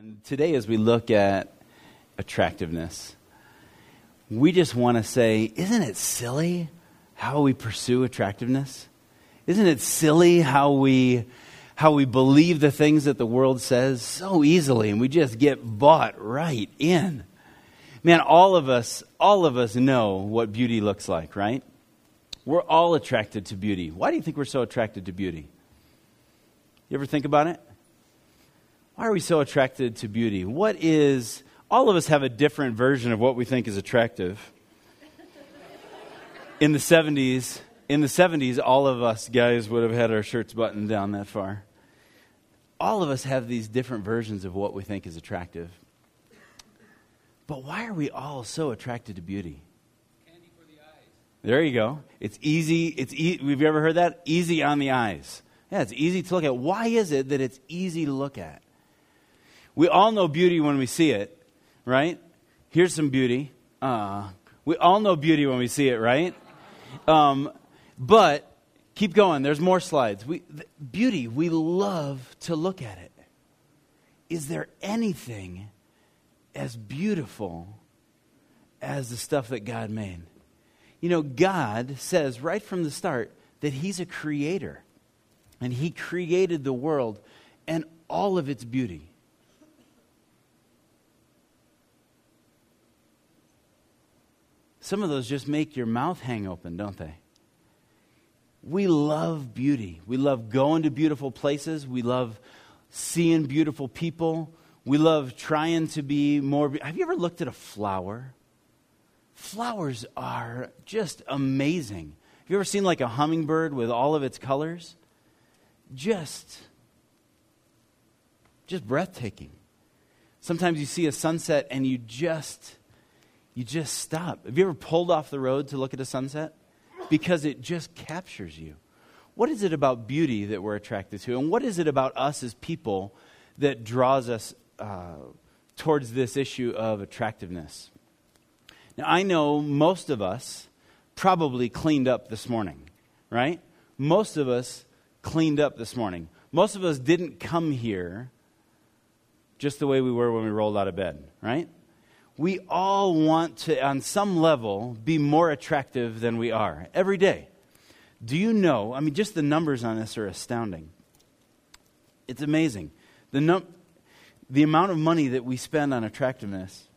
And today, as we look at attractiveness, we just want to say, isn't it silly how we pursue attractiveness? Isn't it silly how we, how we believe the things that the world says so easily and we just get bought right in? Man, all of us, all of us know what beauty looks like, right? We're all attracted to beauty. Why do you think we're so attracted to beauty? You ever think about it? Why are we so attracted to beauty? What is, all of us have a different version of what we think is attractive. In the 70s, in the 70s, all of us guys would have had our shirts buttoned down that far. All of us have these different versions of what we think is attractive. But why are we all so attracted to beauty? Candy for the eyes. There you go. It's easy. It's e- have you ever heard that? Easy on the eyes. Yeah, it's easy to look at. Why is it that it's easy to look at? We all know beauty when we see it, right? Here's some beauty. Uh, we all know beauty when we see it, right? Um, but keep going. There's more slides. We, beauty, we love to look at it. Is there anything as beautiful as the stuff that God made? You know, God says right from the start that He's a creator, and He created the world and all of its beauty. Some of those just make your mouth hang open, don't they? We love beauty. We love going to beautiful places. We love seeing beautiful people. We love trying to be more. Have you ever looked at a flower? Flowers are just amazing. Have you ever seen like a hummingbird with all of its colors? Just, just breathtaking. Sometimes you see a sunset and you just you just stop. Have you ever pulled off the road to look at a sunset? Because it just captures you. What is it about beauty that we're attracted to? And what is it about us as people that draws us uh, towards this issue of attractiveness? Now, I know most of us probably cleaned up this morning, right? Most of us cleaned up this morning. Most of us didn't come here just the way we were when we rolled out of bed, right? We all want to, on some level, be more attractive than we are every day. Do you know? I mean, just the numbers on this are astounding. It's amazing. The, num- the amount of money that we spend on attractiveness.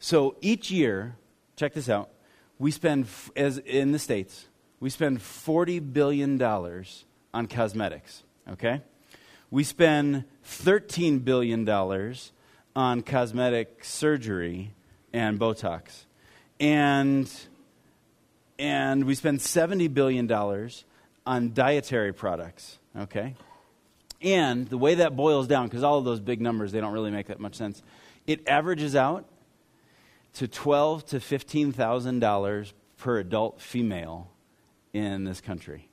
So each year, check this out, we spend, as in the States, we spend $40 billion on cosmetics, okay? We spend $13 billion on cosmetic surgery and Botox. And, and we spend $70 billion on dietary products, okay? And the way that boils down, because all of those big numbers, they don't really make that much sense, it averages out to twelve to $15,000 per adult female in this country,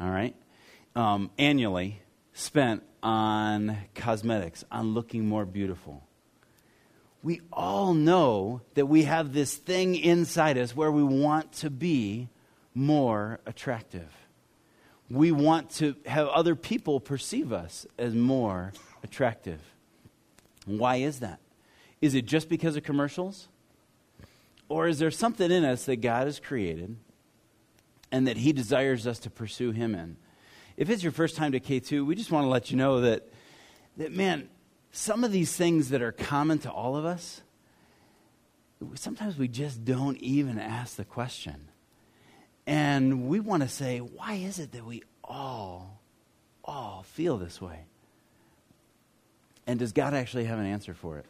all right? Um, annually spent on cosmetics, on looking more beautiful we all know that we have this thing inside us where we want to be more attractive. We want to have other people perceive us as more attractive. Why is that? Is it just because of commercials? Or is there something in us that God has created and that He desires us to pursue Him in? If it's your first time to K2, we just want to let you know that, that man, some of these things that are common to all of us, sometimes we just don't even ask the question. And we want to say, why is it that we all, all feel this way? And does God actually have an answer for it?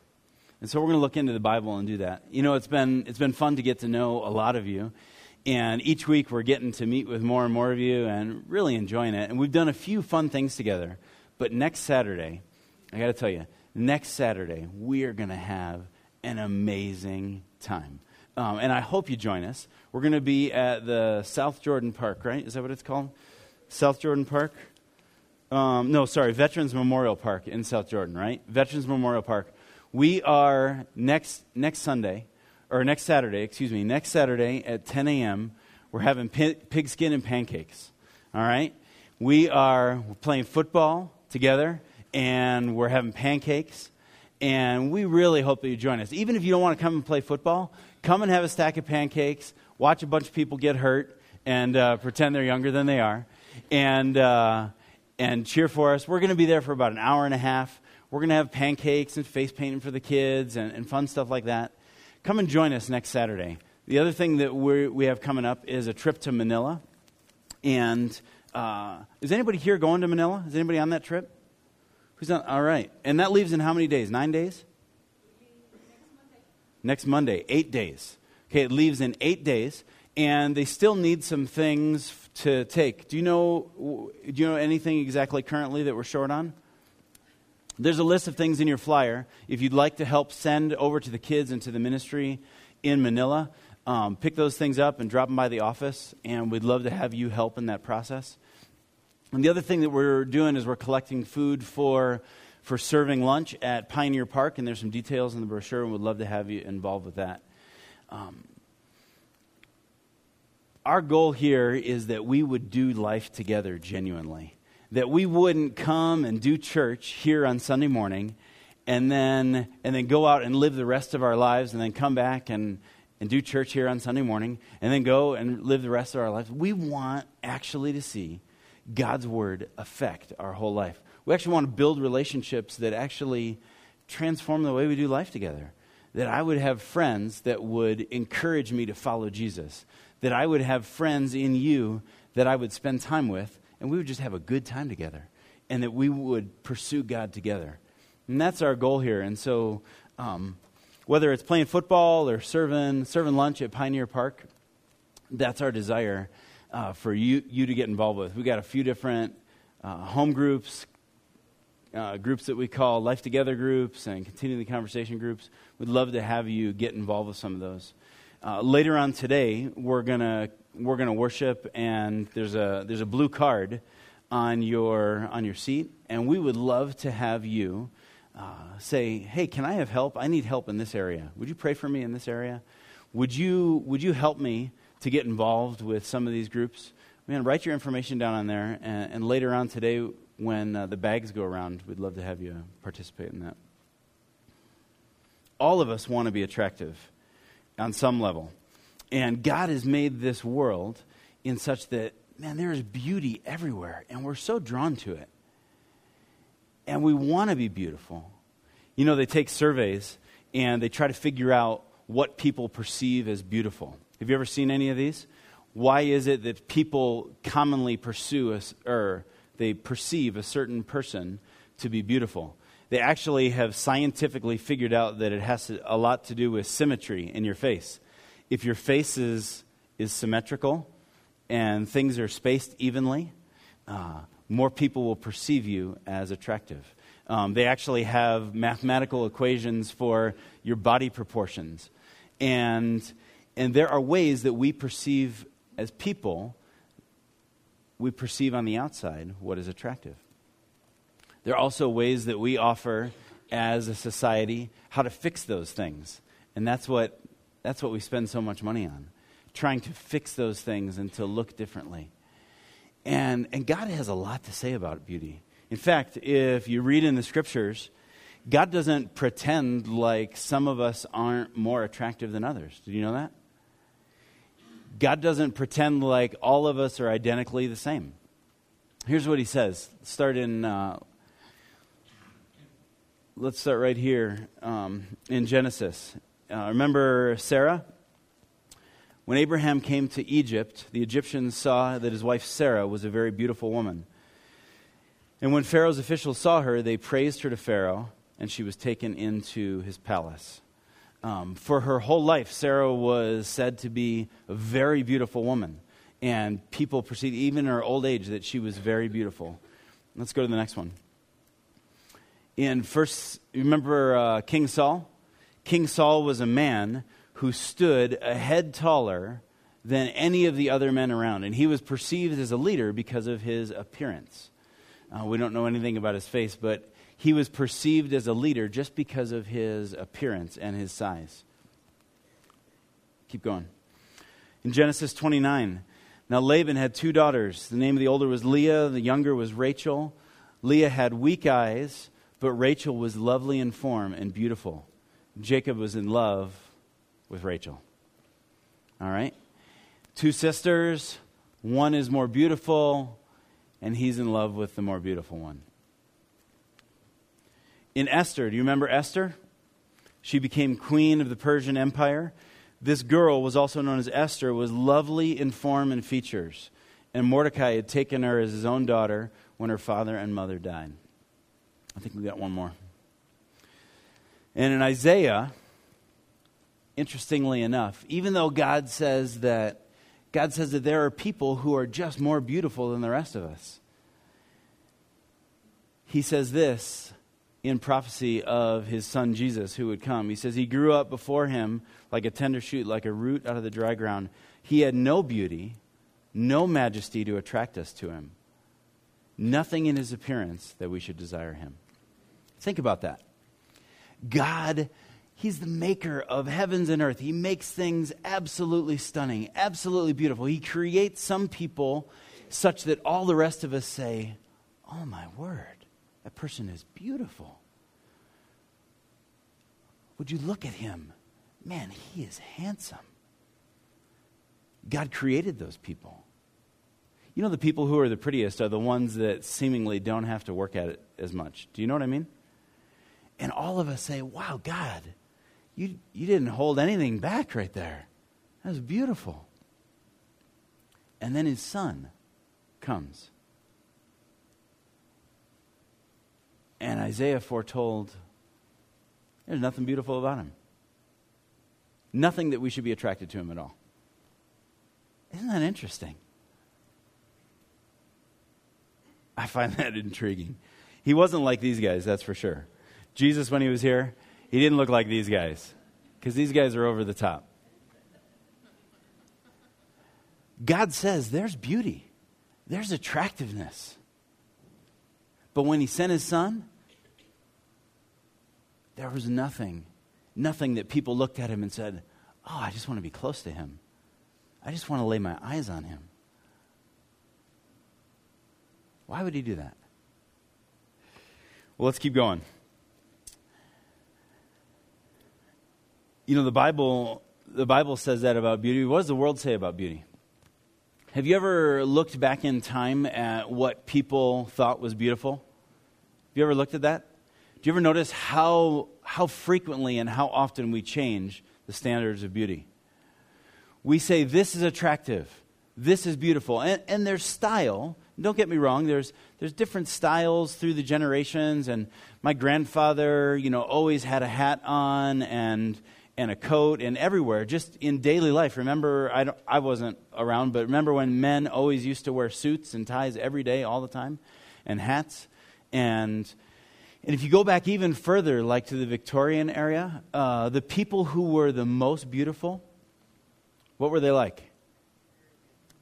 And so we're going to look into the Bible and do that. You know, it's been, it's been fun to get to know a lot of you. And each week we're getting to meet with more and more of you and really enjoying it. And we've done a few fun things together. But next Saturday, I got to tell you, next Saturday, we are going to have an amazing time. Um, and I hope you join us. We're going to be at the South Jordan Park, right? Is that what it's called? South Jordan Park? Um, no, sorry, Veterans Memorial Park in South Jordan, right? Veterans Memorial Park. We are next, next Sunday, or next Saturday, excuse me, next Saturday at 10 a.m., we're having pigskin and pancakes, all right? We are playing football together and we're having pancakes And we really hope that you join us. Even if you don't want to come and play football, come and have a stack of pancakes, watch a bunch of people get hurt, and uh, pretend they're younger than they are, and, uh, and cheer for us. We're going to be there for about an hour and a half. We're going to have pancakes and face painting for the kids and, and fun stuff like that. Come and join us next Saturday. The other thing that we we have coming up is a trip to Manila. And uh, is anybody here going to Manila? Is anybody on that trip? Who's on? All right. And that leaves in how many days? Nine days? Next Monday. Eight days. Okay, it leaves in eight days. And they still need some things to take. Do you know, do you know anything exactly currently that we're short on? There's a list of things in your flyer. If you'd like to help send over to the kids and to the ministry in Manila, um, pick those things up and drop them by the office, and we'd love to have you help in that process. And the other thing that we're doing is we're collecting food for, for serving lunch at Pioneer Park, and there's some details in the brochure, and we'd love to have you involved with that. Um, our goal here is that we would do life together genuinely. That we wouldn't come and do church here on Sunday morning and then, and then go out and live the rest of our lives and then come back and, and do church here on Sunday morning and then go and live the rest of our lives. We want actually to see God's word affect our whole life. We actually want to build relationships that actually transform the way we do life together. That I would have friends that would encourage me to follow Jesus. That I would have friends in you that I would spend time with, and we would just have a good time together. And that we would pursue God together. And that's our goal here. And so, um, whether it's playing football or serving, serving lunch at Pioneer Park, that's our desire uh, for you, you to get involved with. We've got a few different uh, home groups, uh, groups that we call Life Together groups, and continuing the conversation groups. We'd love to have you get involved with some of those. Uh, later on today, we're gonna we're gonna worship, and there's a there's a blue card on your on your seat, and we would love to have you uh, say, hey, can I have help? I need help in this area. Would you pray for me in this area? Would you, would you help me to get involved with some of these groups? Man, write your information down on there, and, and later on today, when uh, the bags go around, we'd love to have you participate in that. All of us want to be attractive on some level. And God has made this world in such that, man, there is beauty everywhere, and we're so drawn to it and we want to be beautiful. You know, they take surveys and they try to figure out what people perceive as beautiful. Have you ever seen any of these? Why is it that people commonly pursue or they perceive a certain person to be beautiful? They actually have scientifically figured out that it has a lot to do with symmetry in your face. If your face is, is symmetrical and things are spaced evenly, uh, more people will perceive you as attractive. Um, they actually have mathematical equations for your body proportions. And, and there are ways that we perceive as people, we perceive on the outside what is attractive. There are also ways that we offer as a society how to fix those things. And that's what, that's what we spend so much money on, trying to fix those things and to look differently. And, and God has a lot to say about beauty. In fact, if you read in the scriptures, God doesn't pretend like some of us aren't more attractive than others. Did you know that? God doesn't pretend like all of us are identically the same. Here's what he says. Start in, uh, let's start right here um, in Genesis. Uh, remember Sarah? When Abraham came to Egypt, the Egyptians saw that his wife Sarah was a very beautiful woman. And when Pharaoh's officials saw her, they praised her to Pharaoh, and she was taken into his palace. Um, for her whole life, Sarah was said to be a very beautiful woman. And people perceived, even in her old age, that she was very beautiful. Let's go to the next one. In first, remember uh, King Saul? King Saul was a man who stood a head taller than any of the other men around. And he was perceived as a leader because of his appearance. Uh, we don't know anything about his face, but he was perceived as a leader just because of his appearance and his size. Keep going. In Genesis 29, now Laban had two daughters. The name of the older was Leah, the younger was Rachel. Leah had weak eyes, but Rachel was lovely in form and beautiful. Jacob was in love with Rachel. All right? Two sisters, one is more beautiful, and he's in love with the more beautiful one. In Esther, do you remember Esther? She became queen of the Persian Empire. This girl was also known as Esther, was lovely in form and features. And Mordecai had taken her as his own daughter when her father and mother died. I think we got one more. And in Isaiah, interestingly enough, even though God says that God says that there are people who are just more beautiful than the rest of us. He says this in prophecy of his son Jesus who would come. He says, He grew up before him like a tender shoot, like a root out of the dry ground. He had no beauty, no majesty to attract us to him, nothing in his appearance that we should desire him. Think about that. God, He's the maker of heavens and earth. He makes things absolutely stunning, absolutely beautiful. He creates some people such that all the rest of us say, Oh my word, that person is beautiful. Would you look at him? Man, he is handsome. God created those people. You know, the people who are the prettiest are the ones that seemingly don't have to work at it as much. Do you know what I mean? And all of us say, Wow, God, you, you didn't hold anything back right there. That was beautiful. And then his son comes. And Isaiah foretold there's nothing beautiful about him. Nothing that we should be attracted to him at all. Isn't that interesting? I find that intriguing. He wasn't like these guys, that's for sure. Jesus, when he was here, he didn't look like these guys because these guys are over the top. God says there's beauty, there's attractiveness. But when he sent his son, there was nothing, nothing that people looked at him and said, Oh, I just want to be close to him. I just want to lay my eyes on him. Why would he do that? Well, let's keep going. You know, the Bible, the Bible says that about beauty. What does the world say about beauty? Have you ever looked back in time at what people thought was beautiful? Have you ever looked at that? Do you ever notice how, how frequently and how often we change the standards of beauty? We say, this is attractive, this is beautiful. And, and there's style. Don't get me wrong, there's, there's different styles through the generations. And my grandfather, you know, always had a hat on and and a coat and everywhere, just in daily life. Remember, I, I wasn't around, but remember when men always used to wear suits and ties every day, all the time, and hats? And, and if you go back even further, like to the Victorian area, uh, the people who were the most beautiful, what were they like?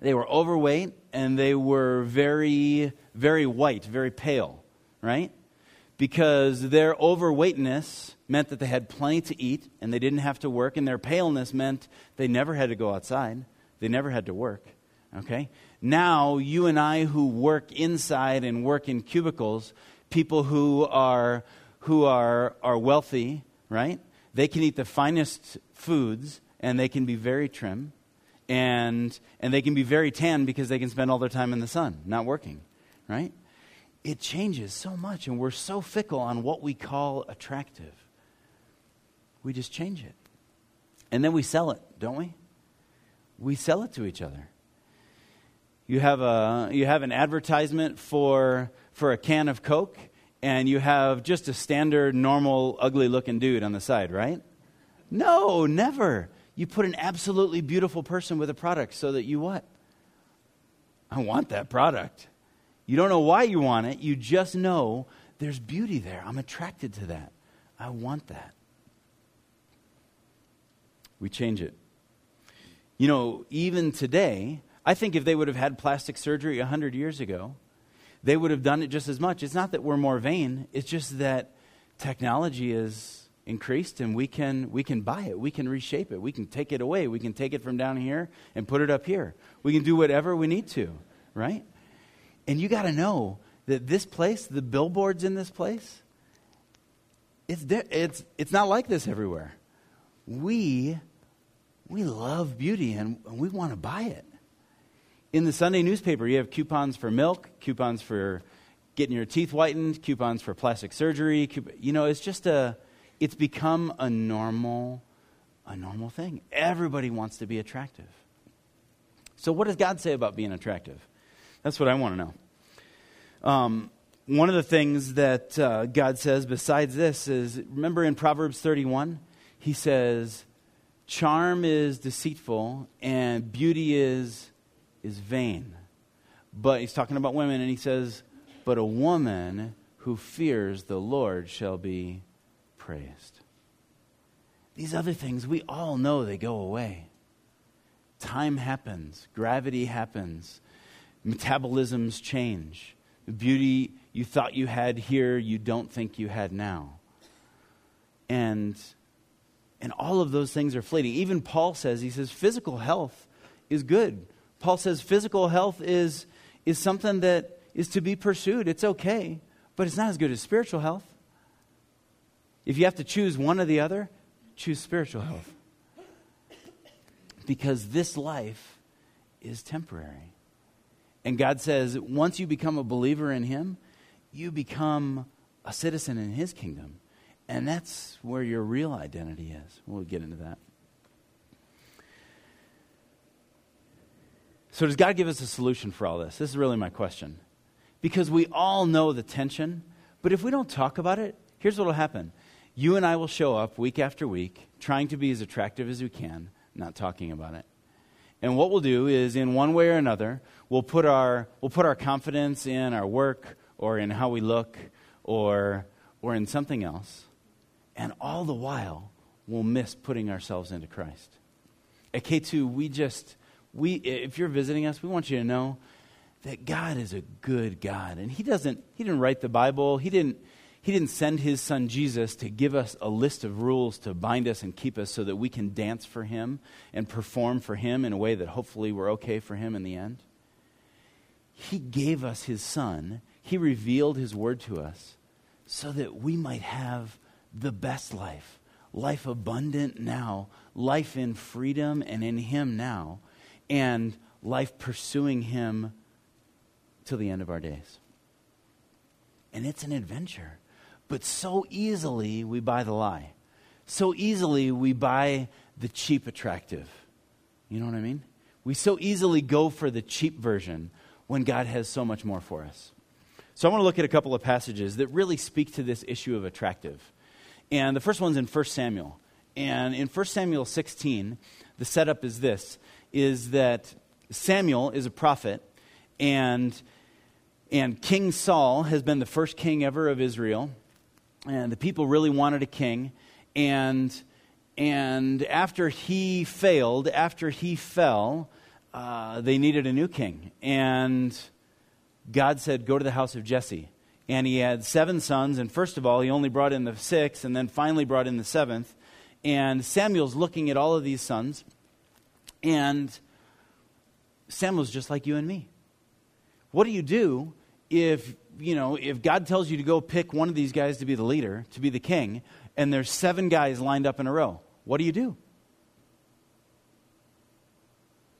They were overweight and they were very, very white, very pale, right? Because their overweightness meant that they had plenty to eat and they didn't have to work, and their paleness meant they never had to go outside, they never had to work. Okay? Now, you and I who work inside and work in cubicles, people who are, who are, are wealthy, right? They can eat the finest foods and they can be very trim and, and they can be very tan because they can spend all their time in the sun, not working, right? It changes so much, and we're so fickle on what we call attractive. We just change it. And then we sell it, don't we? We sell it to each other. You have, a, you have an advertisement for, for a can of Coke, and you have just a standard, normal, ugly looking dude on the side, right? No, never. You put an absolutely beautiful person with a product so that you what? I want that product. You don't know why you want it, you just know there's beauty there. I'm attracted to that. I want that we change it. You know, even today, I think if they would have had plastic surgery 100 years ago, they would have done it just as much. It's not that we're more vain, it's just that technology is increased and we can we can buy it we can reshape it we can take it away we can take it from down here and put it up here we can do whatever we need to right and you got to know that this place the billboards in this place it's, it's, it's not like this everywhere. We, we love beauty and we want to buy it. In the Sunday newspaper, you have coupons for milk, coupons for getting your teeth whitened, coupons for plastic surgery. You know, it's just a, it's become a normal, a normal thing. Everybody wants to be attractive. So, what does God say about being attractive? That's what I want to know. Um, one of the things that uh, God says besides this is remember in Proverbs 31, he says, Charm is deceitful and beauty is, is vain. But he's talking about women, and he says, But a woman who fears the Lord shall be praised. These other things, we all know they go away. Time happens, gravity happens, metabolisms change. The beauty you thought you had here, you don't think you had now. And, and all of those things are fleeting. Even Paul says, he says, physical health is good. Paul says physical health is, is something that is to be pursued. It's okay, but it's not as good as spiritual health. If you have to choose one or the other, choose spiritual health. Because this life is temporary. And God says, once you become a believer in Him, you become a citizen in His kingdom. And that's where your real identity is. We'll get into that. So, does God give us a solution for all this? This is really my question. Because we all know the tension, but if we don't talk about it, here's what will happen. You and I will show up week after week, trying to be as attractive as we can, not talking about it. And what we'll do is, in one way or another, we'll put our, we'll put our confidence in our work or in how we look or, or in something else. And all the while, we'll miss putting ourselves into Christ. At K2, we just, we, if you're visiting us, we want you to know that God is a good God. And He doesn't, He didn't write the Bible, He didn't, he didn't send his son Jesus to give us a list of rules to bind us and keep us so that we can dance for him and perform for him in a way that hopefully we're okay for him in the end. He gave us his son, he revealed his word to us so that we might have the best life, life abundant now, life in freedom and in him now, and life pursuing him till the end of our days. And it's an adventure. But so easily we buy the lie. So easily we buy the cheap attractive. You know what I mean? We so easily go for the cheap version when God has so much more for us. So I want to look at a couple of passages that really speak to this issue of attractive. And the first one's in 1 Samuel. And in 1 Samuel 16, the setup is this is that Samuel is a prophet and and King Saul has been the first king ever of Israel and the people really wanted a king. And, and after he failed, after he fell, uh, they needed a new king. And God said, Go to the house of Jesse. And he had seven sons, and first of all, he only brought in the sixth, and then finally brought in the seventh. And Samuel's looking at all of these sons, and Samuel's just like you and me. What do you do if you know, if God tells you to go pick one of these guys to be the leader, to be the king, and there's seven guys lined up in a row, what do you do?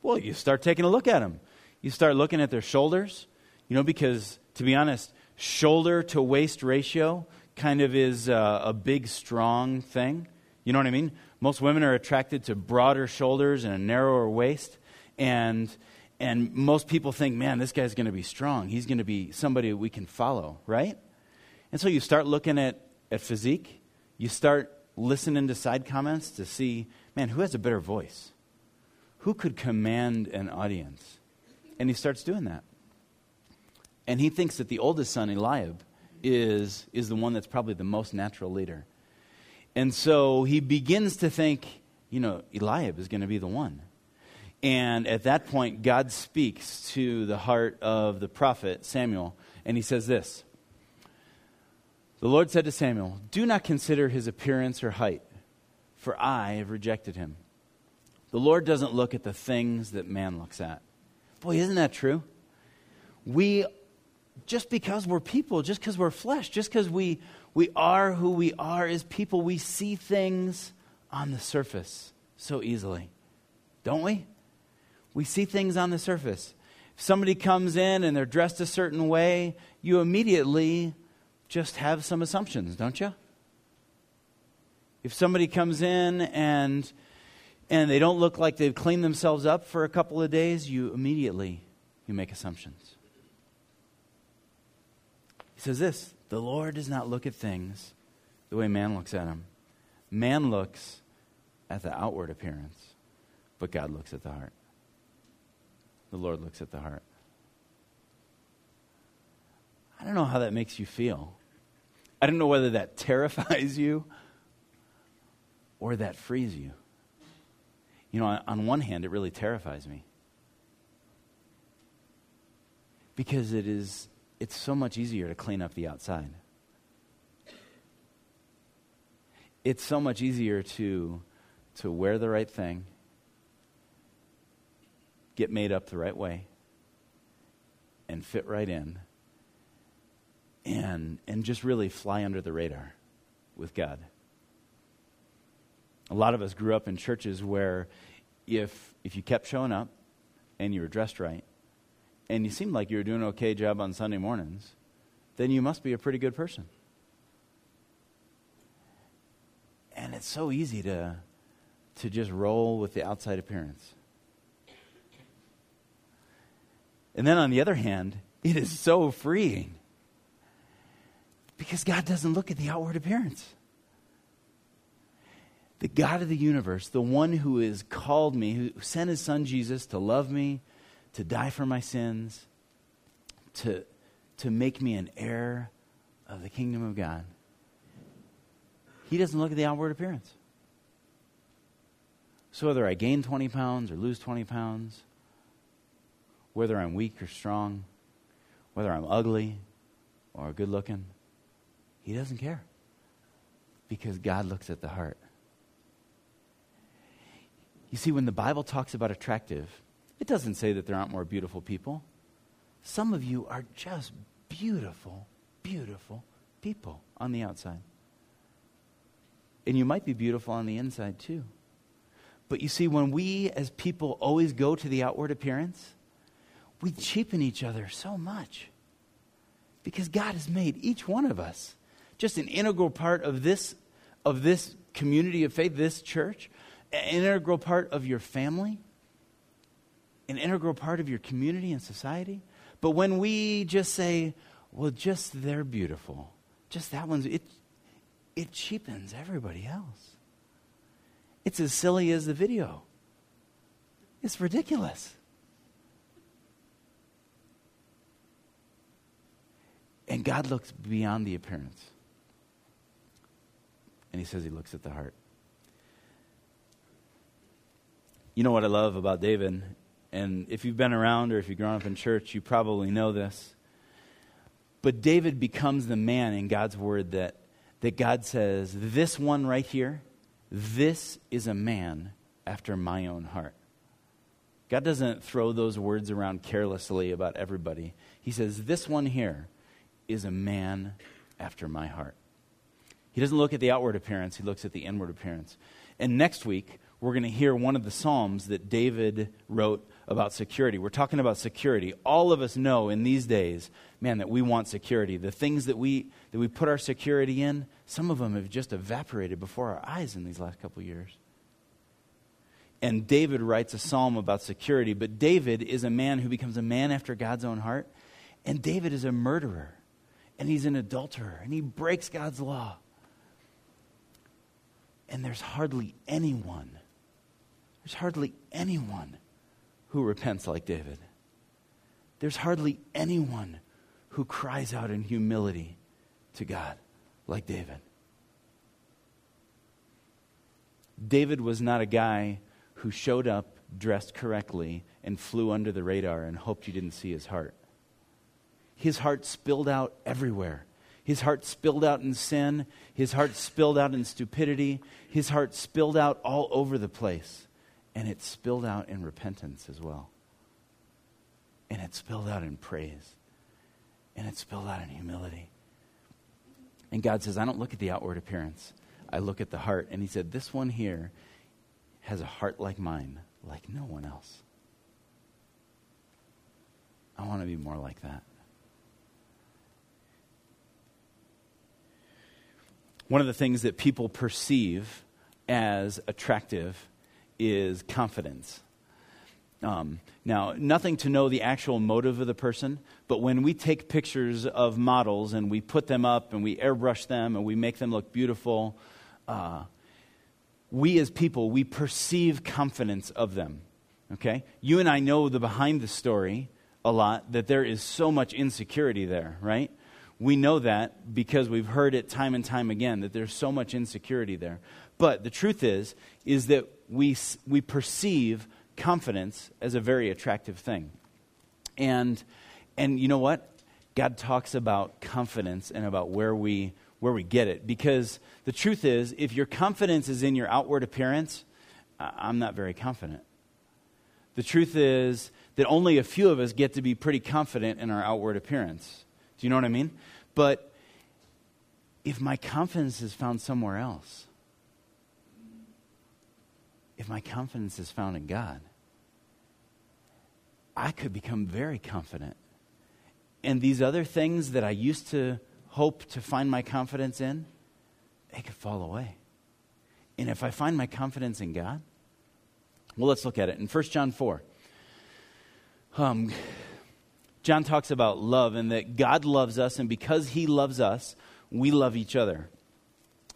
Well, you start taking a look at them. You start looking at their shoulders, you know, because to be honest, shoulder to waist ratio kind of is a, a big, strong thing. You know what I mean? Most women are attracted to broader shoulders and a narrower waist. And and most people think, man, this guy's going to be strong. He's going to be somebody we can follow, right? And so you start looking at, at physique. You start listening to side comments to see, man, who has a better voice? Who could command an audience? And he starts doing that. And he thinks that the oldest son, Eliab, is, is the one that's probably the most natural leader. And so he begins to think, you know, Eliab is going to be the one. And at that point, God speaks to the heart of the prophet Samuel, and he says this The Lord said to Samuel, Do not consider his appearance or height, for I have rejected him. The Lord doesn't look at the things that man looks at. Boy, isn't that true? We, just because we're people, just because we're flesh, just because we, We are who we are as people. We see things on the surface so easily, don't we? We see things on the surface. If somebody comes in and they're dressed a certain way, you immediately just have some assumptions, don't you? If somebody comes in and and they don't look like they've cleaned themselves up for a couple of days, you immediately you make assumptions. He says this, the Lord does not look at things the way man looks at them. Man looks at the outward appearance, but God looks at the heart. The Lord looks at the heart. I don't know how that makes you feel. I don't know whether that terrifies you or that frees you. You know, on one hand, it really terrifies me. Because it is, it's so much easier to clean up the outside. It's so much easier to, to wear the right thing, get made up the right way, and fit right in, and, and just really fly under the radar with God. A lot of us grew up in churches where if, if you kept showing up and you were dressed right and you seemed like you were doing an okay job on Sunday mornings, then you must be a pretty good person. And it's so easy to, to just roll with the outside appearance. And then on the other hand, it is so freeing because God doesn't look at the outward appearance the God of the universe, the one who has called me, who sent his son Jesus to love me, to die for my sins, to, to make me an heir of the kingdom of God, he doesn't look at the outward appearance. So whether I gain 20 pounds or lose 20 pounds, whether I'm weak or strong, whether I'm ugly or good looking, he doesn't care. Because God looks at the heart. You see, when the Bible talks about attractive, it doesn't say that there aren't more beautiful people. Some of you are just beautiful, beautiful people on the outside. And you might be beautiful on the inside too. But you see, when we as people always go to the outward appearance, we cheapen each other so much. Because God has made each one of us just an integral part of this, of this community of faith, this church an integral part of your family, an integral part of your community and society. But when we just say, well, just they're beautiful, just that one's, it, it cheapens everybody else. It's as silly as the video. It's ridiculous. And God looks beyond the appearance. And he says he looks at the heart. You know what I love about David? And if you've been around or if you've grown up in church, you probably know this. But David becomes the man in God's word that, that God says, This one right here, this is a man after my own heart. God doesn't throw those words around carelessly about everybody. He says, This one here is a man after my heart. He doesn't look at the outward appearance, he looks at the inward appearance. And next week, we're going to hear one of the Psalms that David wrote about security. We're talking about security. All of us know in these days, man, that we want security. The things that we, that we put our security in, some of them have just evaporated before our eyes in these last couple years. And David writes a psalm about security, but David is a man who becomes a man after God's own heart. And David is a murderer, and he's an adulterer, and he breaks God's law. And there's hardly anyone there's hardly anyone who repents like David. There's hardly anyone who cries out in humility to God like David. David was not a guy who showed up dressed correctly and flew under the radar and hoped you didn't see his heart. His heart spilled out everywhere. His heart spilled out in sin. His heart spilled out in stupidity. His heart spilled out all over the place. And it spilled out in repentance as well. And it spilled out in praise. And it spilled out in humility. And God says, I don't look at the outward appearance, I look at the heart. And He said, This one here has a heart like mine, like no one else. I want to be more like that. One of the things that people perceive as attractive is confidence. Um, now, nothing to know the actual motive of the person, but when we take pictures of models and we put them up and we airbrush them and we make them look beautiful, uh, we as people, we perceive confidence of them. Okay? You and I know the behind the story a lot, that there is so much insecurity there, right? We know that because we've heard it time and time again, that there's so much insecurity there. But the truth is, is that we, we perceive confidence as a very attractive thing. And, and you know what? God talks about confidence and about where we, where we get it. Because the truth is, if your confidence is in your outward appearance, I'm not very confident. The truth is that only a few of us get to be pretty confident in our outward appearance. Do you know what I mean? But if my confidence is found somewhere else, if my confidence is found in God, I could become very confident. And these other things that I used to hope to find my confidence in, they could fall away. And if I find my confidence in God, well, let's look at it. In 1 John 4, um, John talks about love and that God loves us, and because he loves us, we love each other.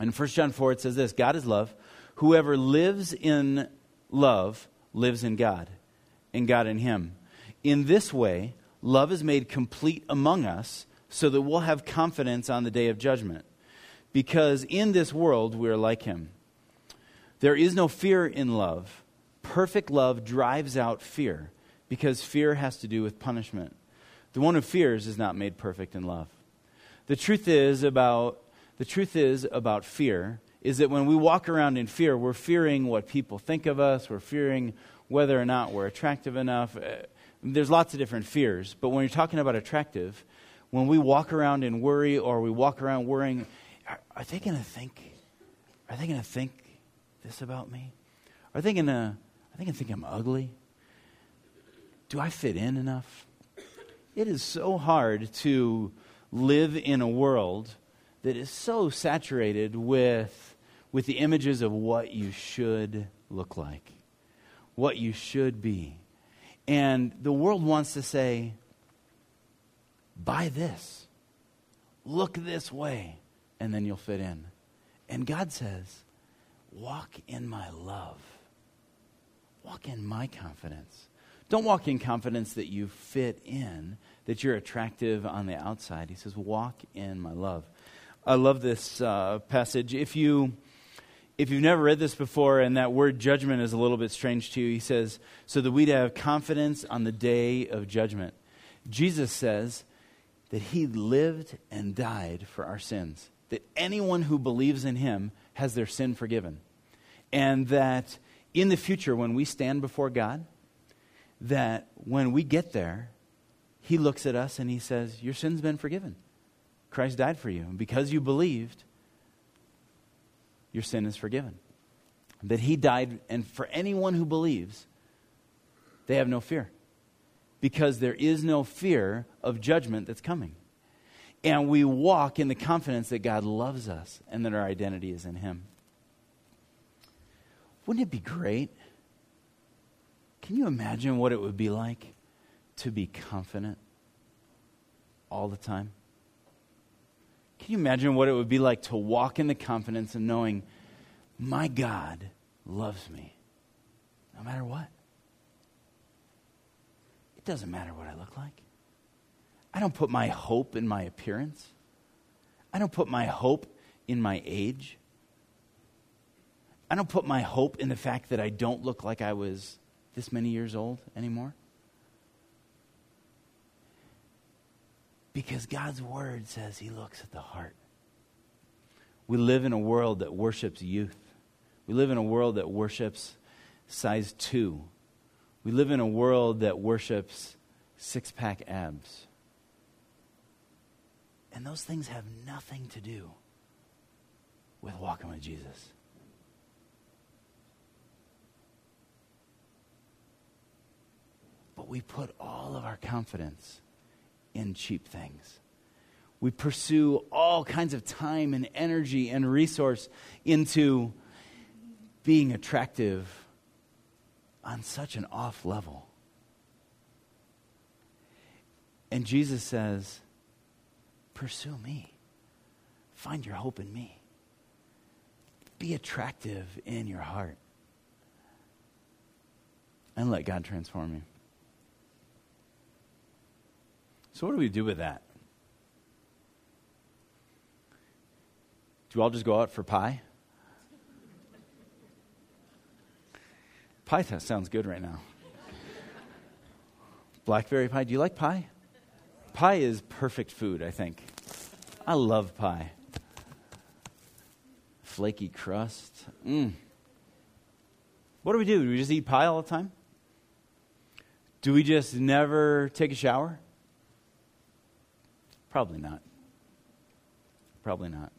In 1 John 4, it says this God is love. Whoever lives in love lives in God, and God in him. In this way, love is made complete among us so that we'll have confidence on the day of judgment. Because in this world, we are like him. There is no fear in love. Perfect love drives out fear, because fear has to do with punishment. The one who fears is not made perfect in love. The truth is about the truth is about fear is that when we walk around in fear, we're fearing what people think of us, we're fearing whether or not we're attractive enough. Uh, there's lots of different fears, but when you're talking about attractive, when we walk around in worry or we walk around worrying, are, are they going to think? Are they going to think this about me? Are they going to? Are they going to think I'm ugly? Do I fit in enough? It is so hard to live in a world that is so saturated with with the images of what you should look like, what you should be. And the world wants to say, buy this, look this way, and then you'll fit in. And God says, walk in my love, walk in my confidence. Don't walk in confidence that you fit in, that you're attractive on the outside. He says, walk in my love. I love this uh, passage. If you if you've never read this before and that word judgment is a little bit strange to you, he says, so that we'd have confidence on the day of judgment. Jesus says that he lived and died for our sins, that anyone who believes in him has their sin forgiven. And that in the future, when we stand before God, that when we get there, he looks at us and he says, Your sin's been forgiven. Christ died for you. And because you believed, your sin is forgiven. That he died, and for anyone who believes, they have no fear. Because there is no fear of judgment that's coming. And we walk in the confidence that God loves us and that our identity is in him. Wouldn't it be great? Can you imagine what it would be like to be confident all the time? Can you imagine what it would be like to walk in the confidence of knowing my God loves me no matter what? It doesn't matter what I look like. I don't put my hope in my appearance. I don't put my hope in my age. I don't put my hope in the fact that I don't look like I was this many years old anymore. Because God's word says he looks at the heart. We live in a world that worships youth. We live in a world that worships size two. We live in a world that worships six pack abs. And those things have nothing to do with walking with Jesus. But we put all of our confidence in cheap things. We pursue all kinds of time and energy and resource into being attractive on such an off level. And Jesus says, Pursue me. Find your hope in me. Be attractive in your heart. And let God transform you. So, what do we do with that? Do you all just go out for pie? Pie test sounds good right now. Blackberry pie. Do you like pie? Pie is perfect food, I think. I love pie. Flaky crust. Mm. What do we do? Do we just eat pie all the time? Do we just never take a shower? Probably not. Probably not.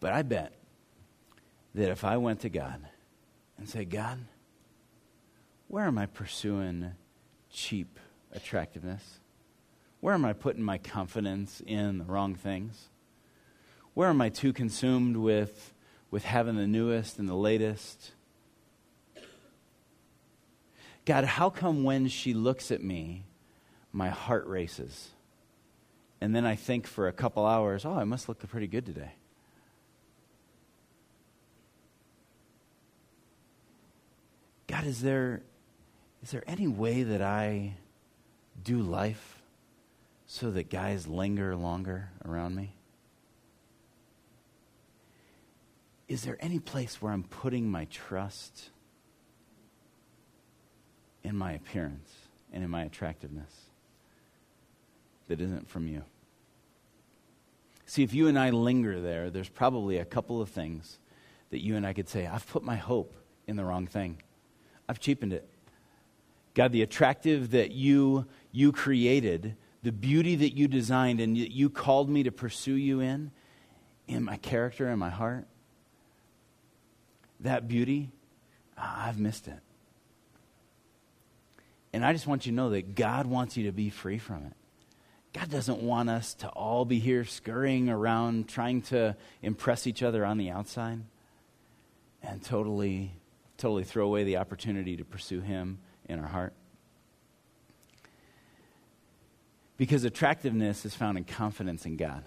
But I bet that if I went to God and said, God, where am I pursuing cheap attractiveness? Where am I putting my confidence in the wrong things? Where am I too consumed with, with having the newest and the latest? God, how come when she looks at me, my heart races? And then I think for a couple hours, oh, I must look pretty good today. God, is there, is there any way that I do life so that guys linger longer around me? Is there any place where I'm putting my trust in my appearance and in my attractiveness that isn't from you? See, if you and I linger there, there's probably a couple of things that you and I could say, I've put my hope in the wrong thing. I've cheapened it. God, the attractive that you, you created, the beauty that you designed and you called me to pursue you in, in my character in my heart, that beauty, I've missed it. And I just want you to know that God wants you to be free from it. God doesn't want us to all be here scurrying around trying to impress each other on the outside and totally totally throw away the opportunity to pursue Him in our heart. Because attractiveness is found in confidence in God.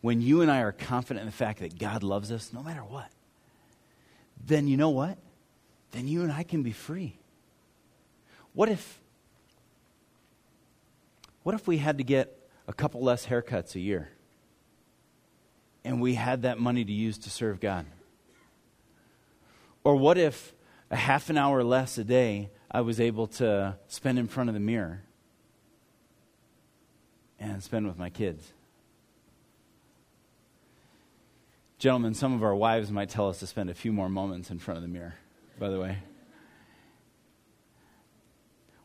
When you and I are confident in the fact that God loves us no matter what, then you know what? Then you and I can be free. What if what if we had to get a couple less haircuts a year and we had that money to use to serve God? Or what if a half an hour less a day I was able to spend in front of the mirror and spend with my kids? Gentlemen, some of our wives might tell us to spend a few more moments in front of the mirror, by the way.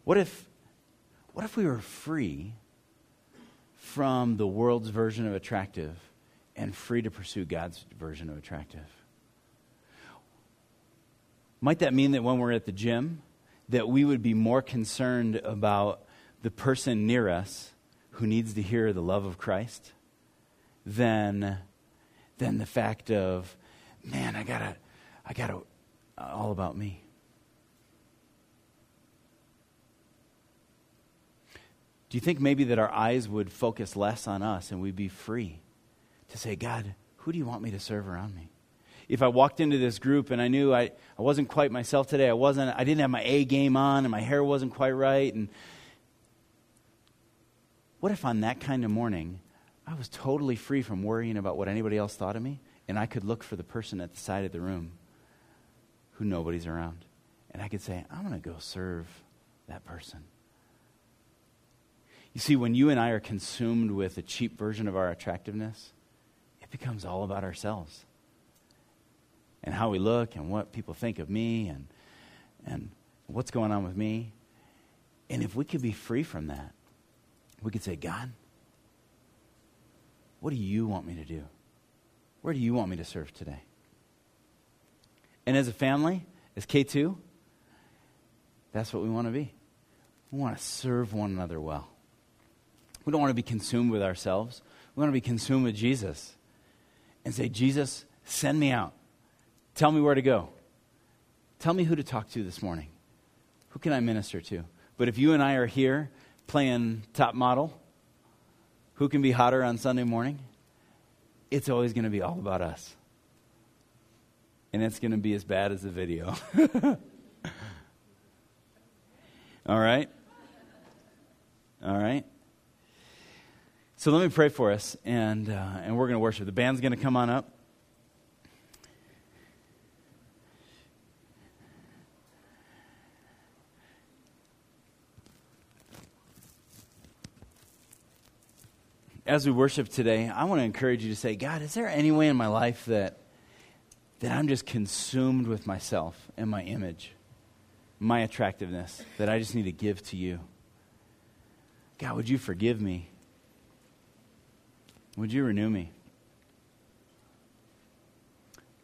What if, what if we were free from the world's version of attractive and free to pursue God's version of attractive? Might that mean that when we're at the gym, that we would be more concerned about the person near us who needs to hear the love of Christ than, than the fact of, man, I gotta, I gotta, uh, all about me. Do you think maybe that our eyes would focus less on us and we'd be free to say, God, who do you want me to serve around me? if I walked into this group and I knew I, I wasn't quite myself today, I wasn't, I didn't have my A game on and my hair wasn't quite right. And what if on that kind of morning I was totally free from worrying about what anybody else thought of me and I could look for the person at the side of the room who nobody's around and I could say, I'm going to go serve that person. You see, when you and I are consumed with a cheap version of our attractiveness, it becomes all about ourselves and how we look and what people think of me and, and what's going on with me. And if we could be free from that, we could say, God, what do you want me to do? Where do you want me to serve today? And as a family, as K2, that's what we want to be. We want to serve one another well. We don't want to be consumed with ourselves. We want to be consumed with Jesus and say, Jesus, send me out. Tell me where to go. Tell me who to talk to this morning. Who can I minister to? But if you and I are here playing top model, who can be hotter on Sunday morning? It's always going to be all about us. And it's going to be as bad as the video. all right? All right? So let me pray for us, and, uh, and we're going to worship. The band's going to come on up. As we worship today, I want to encourage you to say, God, is there any way in my life that, that I'm just consumed with myself and my image, my attractiveness, that I just need to give to you? God, would you forgive me? Would you renew me?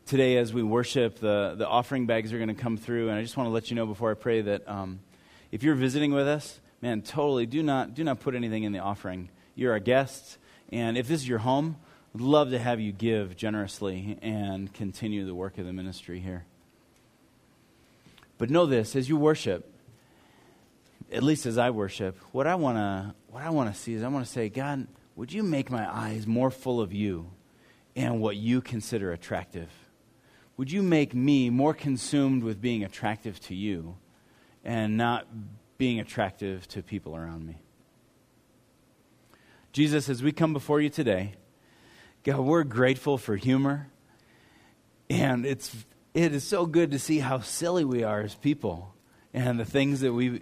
Today, as we worship, the, the offering bags are going to come through, and I just want to let you know before I pray that um, if you're visiting with us, man, totally do not, do not put anything in the offering. You're our guests, and if this is your home, we'd love to have you give generously and continue the work of the ministry here. But know this as you worship, at least as I worship, what I want to what I want to see is I want to say, God, would you make my eyes more full of you and what you consider attractive? Would you make me more consumed with being attractive to you and not being attractive to people around me? Jesus, as we come before you today, God, we're grateful for humor. And it's, it is so good to see how silly we are as people and the things that we,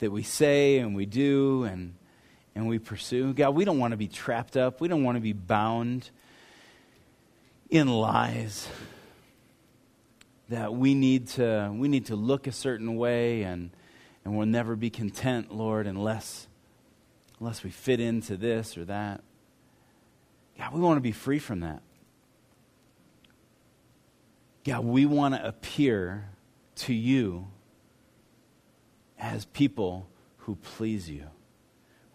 that we say and we do and and we pursue. God, we don't want to be trapped up. We don't want to be bound in lies. That we need to, we need to look a certain way and, and we'll never be content, Lord, unless, unless we fit into this or that. God, we want to be free from that. God, we want to appear to you as people who please you.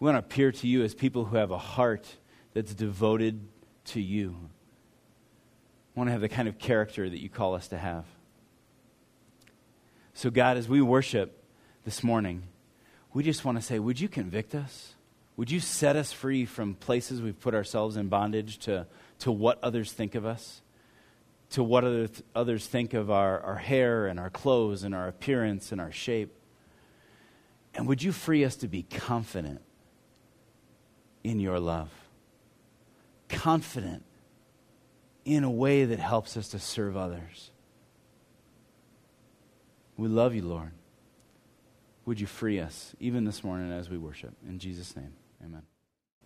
We want to appear to you as people who have a heart that's devoted to you. We want to have the kind of character that you call us to have. So, God, as we worship this morning, we just want to say, would you convict us? Would you set us free from places we've put ourselves in bondage to, to what others think of us? To what other th- others think of our, our hair and our clothes and our appearance and our shape? And would you free us to be confident in your love, confident in a way that helps us to serve others. We love you, Lord. Would you free us, even this morning as we worship? In Jesus' name, amen.